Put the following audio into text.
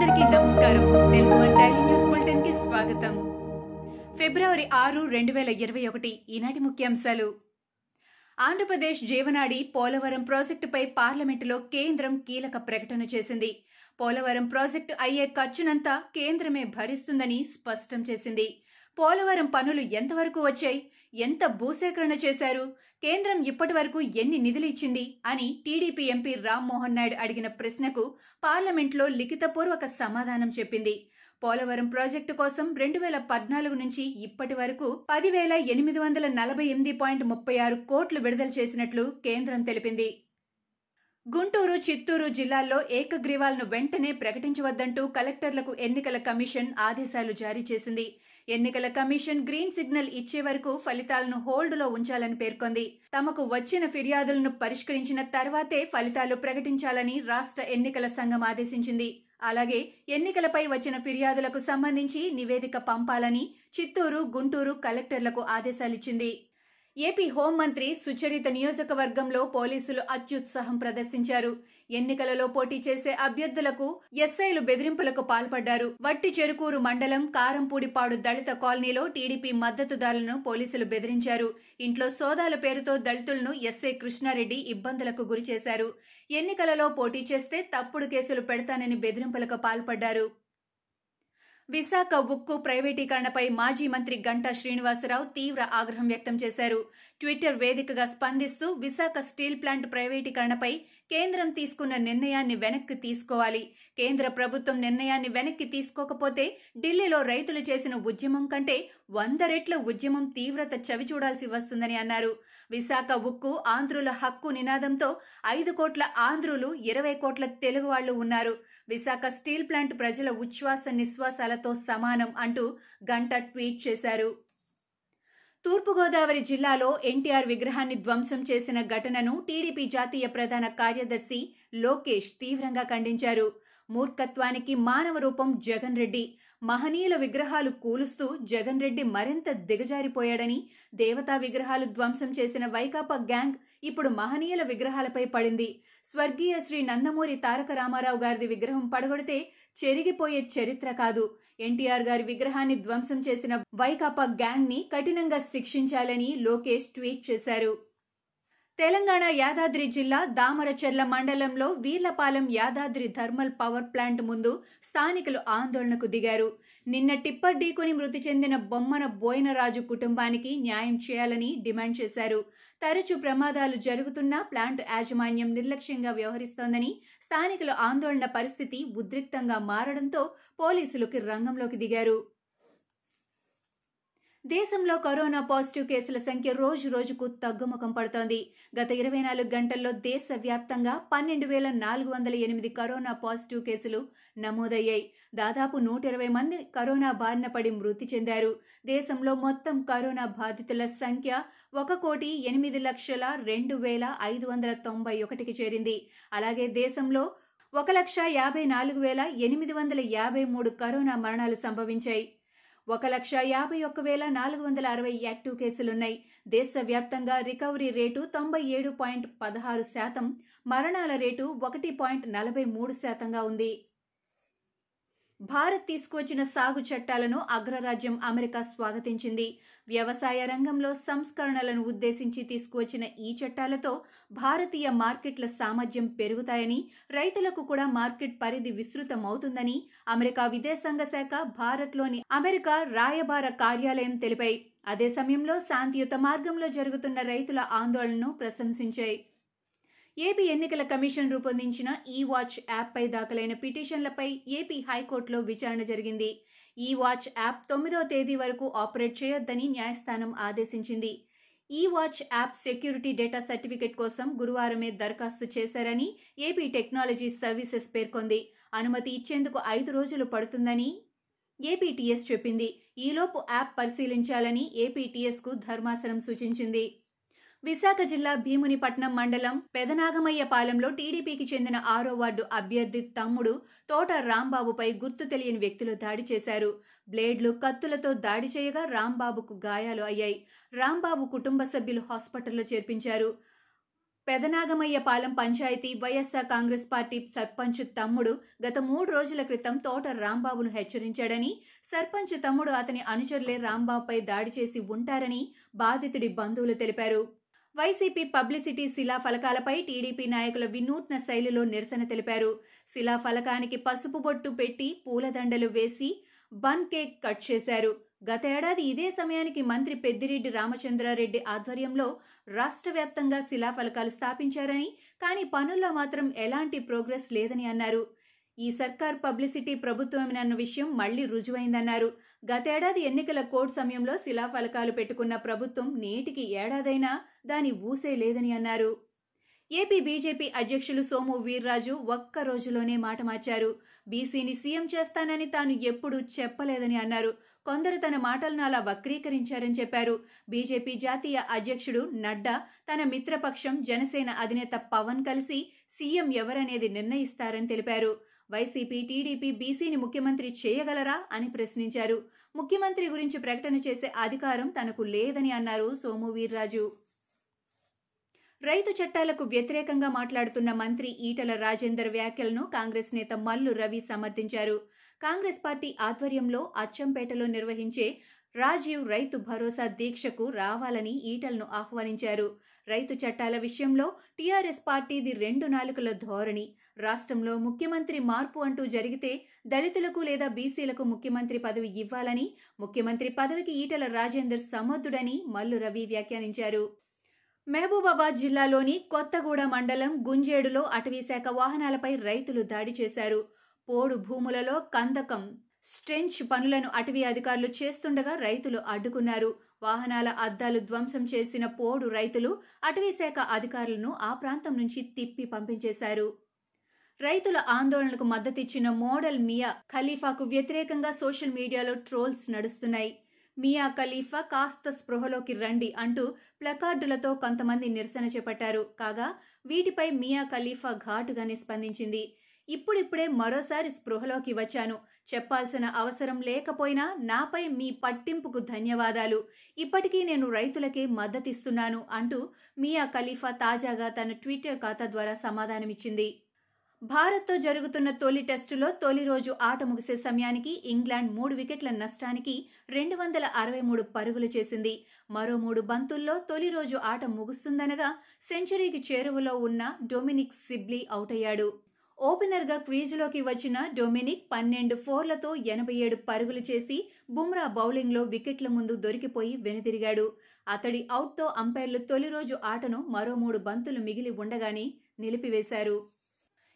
అందరికీ నమస్కారం. Telugu one daily news బులెటిన్కి స్వాగతం. ఫిబ్రవరి ఆరు రెండు వేల ఇరవై ఒకటి ఈనాటి ముఖ్యాంశాలు. ఆంధ్రప్రదేశ్ జీవనాడి పోలవరం ప్రాజెక్టుపై పార్లమెంటులో కేంద్రం కీలక ప్రకటన చేసింది. పోలవరం ప్రాజెక్టు అయ్యే ఖర్చునంతా కేంద్రమే భరిస్తుందని స్పష్టం చేసింది. పోలవరం పనులు ఎంతవరకు వచ్చాయి? ఎంత భూసేకరణ చేశారు? కేంద్రం ఇప్పటి వరకు ఎన్ని నిధులు ఇచ్చింది? అని టీడీపీ ఎంపీ రామ్మోహన్ నాయుడు అడిగిన ప్రశ్నకు పార్లమెంట్లో లిఖితపూర్వక సమాధానం చెప్పింది. పోలవరం ప్రాజెక్టు కోసం రెండు వేల పద్నాలుగు నుంచి ఇప్పటి వరకు పదివేల ఎనిమిది వందల నలభై ఎనిమిది పాయింట్ ముప్పై ఆరు కోట్లు విడుదల చేసినట్లు కేంద్రం తెలిపింది. గుంటూరు చిత్తూరు జిల్లాల్లో ఏకగ్రీవాలను వెంటనే ప్రకటించవద్దంటూ కలెక్టర్లకు ఎన్నికల కమిషన్ ఆదేశాలు జారీ చేసింది. ఎన్నికల కమిషన్ గ్రీన్ సిగ్నల్ ఇచ్చే వరకు ఫలితాలను హోల్డ్లో ఉంచాలని పేర్కొంది. తమకు వచ్చిన ఫిర్యాదులను పరిష్కరించిన తర్వాతే ఫలితాలు ప్రకటించాలని రాష్ట్ర ఎన్నికల సంఘం ఆదేశించింది. అలాగే ఎన్నికలపై వచ్చిన ఫిర్యాదులకు సంబంధించి నివేదిక పంపాలని చిత్తూరు గుంటూరు కలెక్టర్లకు ఆదేశాలిచ్చింది. ఏపీ హోంమంత్రి సుచరిత నియోజకవర్గంలో పోలీసులు అత్యుత్సాహం ప్రదర్శించారు. ఎన్నికలలో పోటీ చేసే అభ్యర్థులకు ఎస్ఐలు బెదిరింపులకు పాల్పడ్డారు. వట్టి చెరుకూరు మండలం కారంపూడిపాడు దళిత కాలనీలో టీడీపీ మద్దతుదారులను పోలీసులు బెదిరించారు. ఇంట్లో సోదాల పేరుతో దళితులను ఎస్ఐ కృష్ణారెడ్డి ఇబ్బందులకు గురిచేశారు. ఎన్నికలలో పోటీ చేస్తే తప్పుడు కేసులు పెడతానని బెదిరింపులకు పాల్పడ్డారు. విశాఖ ఉక్కు ప్రైవేటీకరణపై మాజీ మంత్రి గంటా శ్రీనివాసరావు తీవ్ర ఆగ్రహం వ్యక్తం చేశారు. ట్విట్టర్ వేదికగా స్పందిస్తూ విశాఖ స్టీల్ ప్లాంట్ ప్రైవేటీకరణపై కేంద్రం తీసుకున్న నిర్ణయాన్ని వెనక్కి తీసుకోవాలి. కేంద్ర ప్రభుత్వం నిర్ణయాన్ని వెనక్కి తీసుకోకపోతే ఢిల్లీలో రైతులు చేసిన ఉద్యమం కంటే వంద రెట్ల ఉద్యమం తీవ్రత చవిచూడాల్సి వస్తుందని అన్నారు. విశాఖ ఉక్కు ఆంధ్రుల హక్కు నినాదంతో ఐదు కోట్ల ఆంధ్రులు ఇరవై కోట్ల తెలుగు వాళ్ళు ఉన్నారు. విశాఖ స్టీల్ ప్లాంట్ ప్రజల ఉచ్ఛ్వాస నిశ్వాసాలతో సమానం అంటూ గంట ట్వీట్ చేశారు. తూర్పుగోదావరి జిల్లాలో ఎన్టీఆర్ విగ్రహాన్ని ధ్వంసం చేసిన ఘటనను టీడీపీ జాతీయ ప్రధాన కార్యదర్శి లోకేష్ తీవ్రంగా ఖండించారు. మూర్ఖత్వానికి మానవ రూపం జగన్ రెడ్డి. మహనీయుల విగ్రహాలు కూలుస్తూ జగన్ రెడ్డి మరింత దిగజారిపోయాడని దేవతా విగ్రహాలు ధ్వంసం చేసిన వైకాపా గ్యాంగ్ ఇప్పుడు మహనీయుల విగ్రహాలపై పడింది. స్వర్గీయ శ్రీ నందమూరి తారక రామారావు గారిది విగ్రహం పడగొడితే చెరిగిపోయే చరిత్ర కాదు. ఎన్టీఆర్ గారి విగ్రహాన్ని ధ్వంసం చేసిన వైకాపా గ్యాంగ్ని కఠినంగా శిక్షించాలని లోకేష్ ట్వీట్ చేశారు. తెలంగాణ యాదాద్రి జిల్లా దామరచెర్ల మండలంలో Veerlapalem Yadadri thermal power plant ముందు స్థానికులు ఆందోళనకు దిగారు. నిన్న టిప్పర్ ఢీకొని మృతి చెందిన బొమ్మన బోయనరాజు కుటుంబానికి న్యాయం చేయాలని డిమాండ్ చేశారు. తరచూ ప్రమాదాలు జరుగుతున్నా ప్లాంట్ యాజమాన్యం నిర్లక్ష్యంగా వ్యవహరిస్తోందని స్థానికుల ఆందోళన పరిస్థితి ఉద్రిక్తంగా మారడంతో పోలీసులకు రంగంలోకి దిగారు. దేశంలో కరోనా పాజిటివ్ కేసుల సంఖ్య రోజు రోజుకు తగ్గుముఖం పడుతోంది. గత ఇరవై నాలుగు గంటల్లో దేశవ్యాప్తంగా పన్నెండు వేల నాలుగు వందల ఎనిమిది కరోనా పాజిటివ్ కేసులు నమోదయ్యాయి. దాదాపు నూట ఇరవై మంది కరోనా బారిన పడి మృతి చెందారు. దేశంలో మొత్తం కరోనా బాధితుల సంఖ్య ఒక కోటి ఎనిమిది లక్షల రెండు వేల ఐదు వందల తొంభై ఒకటికి చేరింది. అలాగే దేశంలో ఒక లక్ష యాభై నాలుగు వేల ఎనిమిది వందల యాభై మూడు కరోనా మరణాలు సంభవించాయి. ఒక లక్ష యాభై ఒక్క వేల నాలుగు వందల అరవై యాక్టివ్ కేసులున్నాయి. దేశవ్యాప్తంగా రికవరీ రేటు తొంభై ఏడు పాయింట్ పదహారు శాతం మరణాల రేటు ఒకటి పాయింట్ నలభై మూడు శాతంగా ఉంది. భారత్ తీసుకువచ్చిన సాగు చట్టాలను అగ్రరాజ్యం అమెరికా స్వాగతించింది. వ్యవసాయ రంగంలో సంస్కరణలను ఉద్దేశించి తీసుకువచ్చిన ఈ చట్టాలతో భారతీయ మార్కెట్ల సామర్థ్యం పెరుగుతాయని రైతులకు కూడా మార్కెట్ పరిధి విస్తృతమవుతుందని అమెరికా విదేశాంగ శాఖ భారత్లోని అమెరికా రాయబార కార్యాలయం తెలిపాయి. అదే సమయంలో శాంతియుత మార్గంలో జరుగుతున్న రైతుల ఆందోళనను ప్రశంసించాయి. ఏపీ ఎన్నికల కమిషన్ రూపొందించిన ఈ వాచ్ యాప్పై దాఖలైన పిటిషన్లపై ఏపీ హైకోర్టులో విచారణ జరిగింది. ఈ వాచ్ యాప్ తొమ్మిదో తేదీ వరకు ఆపరేట్ చేయొద్దని న్యాయస్థానం ఆదేశించింది. ఈ watch app security data certificate కోసం గురువారమే దరఖాస్తు చేశారని ఏపీ టెక్నాలజీ సర్వీసెస్ పేర్కొంది. అనుమతి ఇచ్చేందుకు ఐదు రోజులు పడుతుందని ఏపీటీఎస్ చెప్పింది. ఈలోపు యాప్ పరిశీలించాలని ఏపీటీఎస్కు ధర్మాసనం సూచించింది. విశాఖ జిల్లా భీమునిపట్నం మండలం పెదనాగమయ్య పాలెంలో టీడీపీకి చెందిన ఆరో వార్డు అభ్యర్థి తమ్ముడు తోట రాంబాబుపై గుర్తు తెలియని వ్యక్తులు దాడి చేశారు. బ్లేడ్లు కత్తులతో దాడి చేయగా రాంబాబుకు గాయాలు అయ్యాయి. రాంబాబు కుటుంబ సభ్యులు హాస్పిటల్లో చేర్పించారు. పెదనాగమయ్యపాలెం పంచాయతీ వైఎస్ఆర్ కాంగ్రెస్ పార్టీ సర్పంచ్ తమ్ముడు గత మూడు రోజుల క్రితం తోట రాంబాబును హెచ్చరించాడని సర్పంచ్ తమ్ముడు అతని అనుచరులే రాంబాబుపై దాడి చేసి ఉంటారని బాధితుడి బంధువులు తెలిపారు. వైసీపీ పబ్లిసిటీ శిలా ఫలకాలపై టీడీపీ నాయకుల వినూత్న శైలిలో నిరసన తెలిపారు. శిలా ఫలకానికి పసుపు బొట్టు పెట్టి పూలదండలు వేసి బన్ కేక్ కట్ చేశారు. గత ఏడాది ఇదే సమయానికి మంత్రి పెద్దిరెడ్డి రామచంద్రారెడ్డి ఆధ్వర్యంలో రాష్ట్ర వ్యాప్తంగా శిలాఫలకాలు స్థాపించారని కానీ పనుల్లో మాత్రం ఎలాంటి ప్రోగ్రెస్ లేదని అన్నారు. ఈ సర్కార్ పబ్లిసిటీ ప్రభుత్వమేనన్న విషయం మళ్ళీ రుజువైందన్నారు. గతేడాది ఎన్నికల కోడ్ సమయంలో శిలాఫలకాలు పెట్టుకున్న ప్రభుత్వం నేటికి ఏడాదైనా దాని ఊసే లేదని అన్నారు. ఏపీ బీజేపీ అధ్యక్షులు సోము వీర్రాజు ఒక్క రోజులోనే మాట మార్చారు. బీసీని సీఎం చేస్తానని తాను ఎప్పుడూ చెప్పలేదని అన్నారు. కొందరు తన మాటలను అలా వక్రీకరించారని చెప్పారు. బీజేపీ జాతీయ అధ్యక్షుడు నడ్డా తన మిత్రపక్షం జనసేన అధినేత పవన్ కలిసి సీఎం ఎవరనేది నిర్ణయిస్తారని తెలిపారు. వైసీపీ టీడీపీ బీసీని ముఖ్యమంత్రి చేయగలరా అని ప్రశ్నించారు. ముఖ్యమంత్రి గురించి ప్రకటన చేసే అధికారం తనకు లేదని అన్నారు సోము వీర్రాజు. రైతు చట్టాలకు వ్యతిరేకంగా మాట్లాడుతున్న మంత్రి ఈటల రాజేందర్ వ్యాఖ్యలను కాంగ్రెస్ నేత మల్లు రవి సమర్థించారు. కాంగ్రెస్ పార్టీ ఆధ్వర్యంలో అచ్చంపేటలో నిర్వహించే రాజీవ్ రైతు భరోసా దీక్షకు రావాలని ఈటలను ఆహ్వానించారు. రైతు చట్టాల విషయంలో టీఆర్ఎస్ పార్టీది రెండు నాలుకల ధోరణి రాష్ట్రంలో ముఖ్యమంత్రి మార్పు అంటూ జరిగితే దళితులకు లేదా బీసీలకు ముఖ్యమంత్రి పదవి ఇవ్వాలని ముఖ్యమంత్రి పదవికి ఈటల రాజేందర్ సమర్థుడని మల్లు రవి వ్యాఖ్యానించారు. మహబూబాబాద్ జిల్లాలోని కొత్తగూడ మండలం గుంజేడులో అటవీశాఖ వాహనాలపై రైతులు దాడి చేశారు. పోడు భూములలో కందకం స్ట్రెంచ్ పనులను అటవీ అధికారులు చేస్తుండగా రైతులు అడ్డుకున్నారు. వాహనాల అద్దాలు ధ్వంసం చేసిన పోడు రైతులు అటవీశాఖ అధికారులను ఆ ప్రాంతం నుంచి తిప్పి పంపించేశారు. రైతుల ఆందోళనకు మద్దతిచ్చిన మోడల్ మియా ఖలీఫాకు వ్యతిరేకంగా సోషల్ మీడియాలో ట్రోల్స్ నడుస్తున్నాయి. మియా ఖలీఫా కాస్త స్పృహలోకి రండి అంటూ ప్లకార్డులతో కొంతమంది నిరసన చేపట్టారు. కాగా వీటిపై మియా ఖలీఫా ఘాటుగానే స్పందించింది. ఇప్పుడిప్పుడే మరోసారి స్పృహలోకి వచ్చాను. చెప్పాల్సిన అవసరం లేకపోయినా నాపై మీ పట్టింపుకు ధన్యవాదాలు. ఇప్పటికీ నేను రైతులకే మద్దతిస్తున్నాను అంటూ మియా ఖలీఫా తాజాగా తన ట్విట్టర్ ఖాతా ద్వారా సమాధానమిచ్చింది. భారత్తో జరుగుతున్న తొలి టెస్టులో తొలి రోజు ఆట ముగిసే సమయానికి ఇంగ్లాండ్ మూడు వికెట్ల నష్టానికి రెండు వందల అరవై మూడు పరుగులు చేసింది. మరో మూడు బంతుల్లో తొలి రోజు ఆట ముగుస్తుందనగా సెంచరీకి చేరువలో ఉన్న డొమినిక్ సిబ్లీ అవుట్ అయ్యాడు ఓపెనర్గా క్రీజులోకి వచ్చిన డొమినిక్ పన్నెండు ఫోర్లతో ఎనభై ఏడు పరుగులు చేసి బుమ్రా బౌలింగ్లో వికెట్ల ముందు దొరికిపోయి వెనుదిరిగాడు. అతడి అవుట్తో అంపైర్లు తొలి రోజు ఆటను మరో మూడు బంతులు మిగిలి ఉండగానే నిలిపివేశారు.